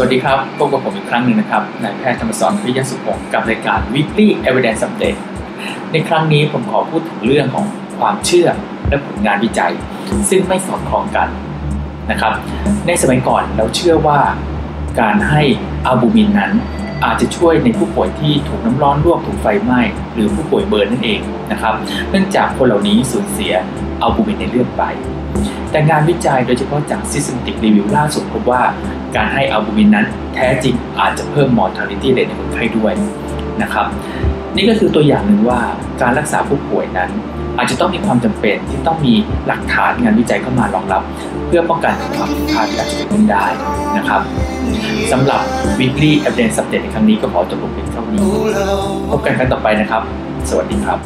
วัสดีครับ พบกับผมอีกครั้งหนึ่งนะครับ นายแพทย์ธรรมสอนพิยสุพงศ์กับรายการ Weekly Evidence Update ในครั้งนี้ผมขอพูดถึงเรื่องของความเชื่อและผลงานวิจัย ซึ่งไม่สอดคล้องกันนะครับ ในสมัยก่อนเราเชื่อว่าการให้อัลบูมินนั้น อาจจะช่วยในผู้ป่วยที่ถูกน้ำร้อนลวกถูกไฟไหม้หรือผู้ป่วยเบิร์นนั่นเองนะครับ เนื่องจากคนเหล่านี้สูญเสียอัลบูมินในเลือดไป แต่งานวิจัยโดยเฉพาะจาก systematic review ล่าสุดพบว่าการให้อัลบูมินนั้นแท้จริงอาจจะเพิ่ม mortality rate ในคนไข้ด้วยนะครับ นี่ก็คือตัวอย่างหนึ่งว่าการรักษาผู้ป่วยนั้น อาจจะต้องมีความจำเป็นที่ต้องมีหลักฐานงานวิจัยเข้ามารองรับ เพื่อป้องกันความผิดพลาดที่อาจจะเกิดขึ้นได้นะครับสำหรับ weekly evidence update ในครั้งนี้ก็ขอจบลงเพียงเท่านี้พบกันครั้งต่อไปนะครับ สวัสดีครับ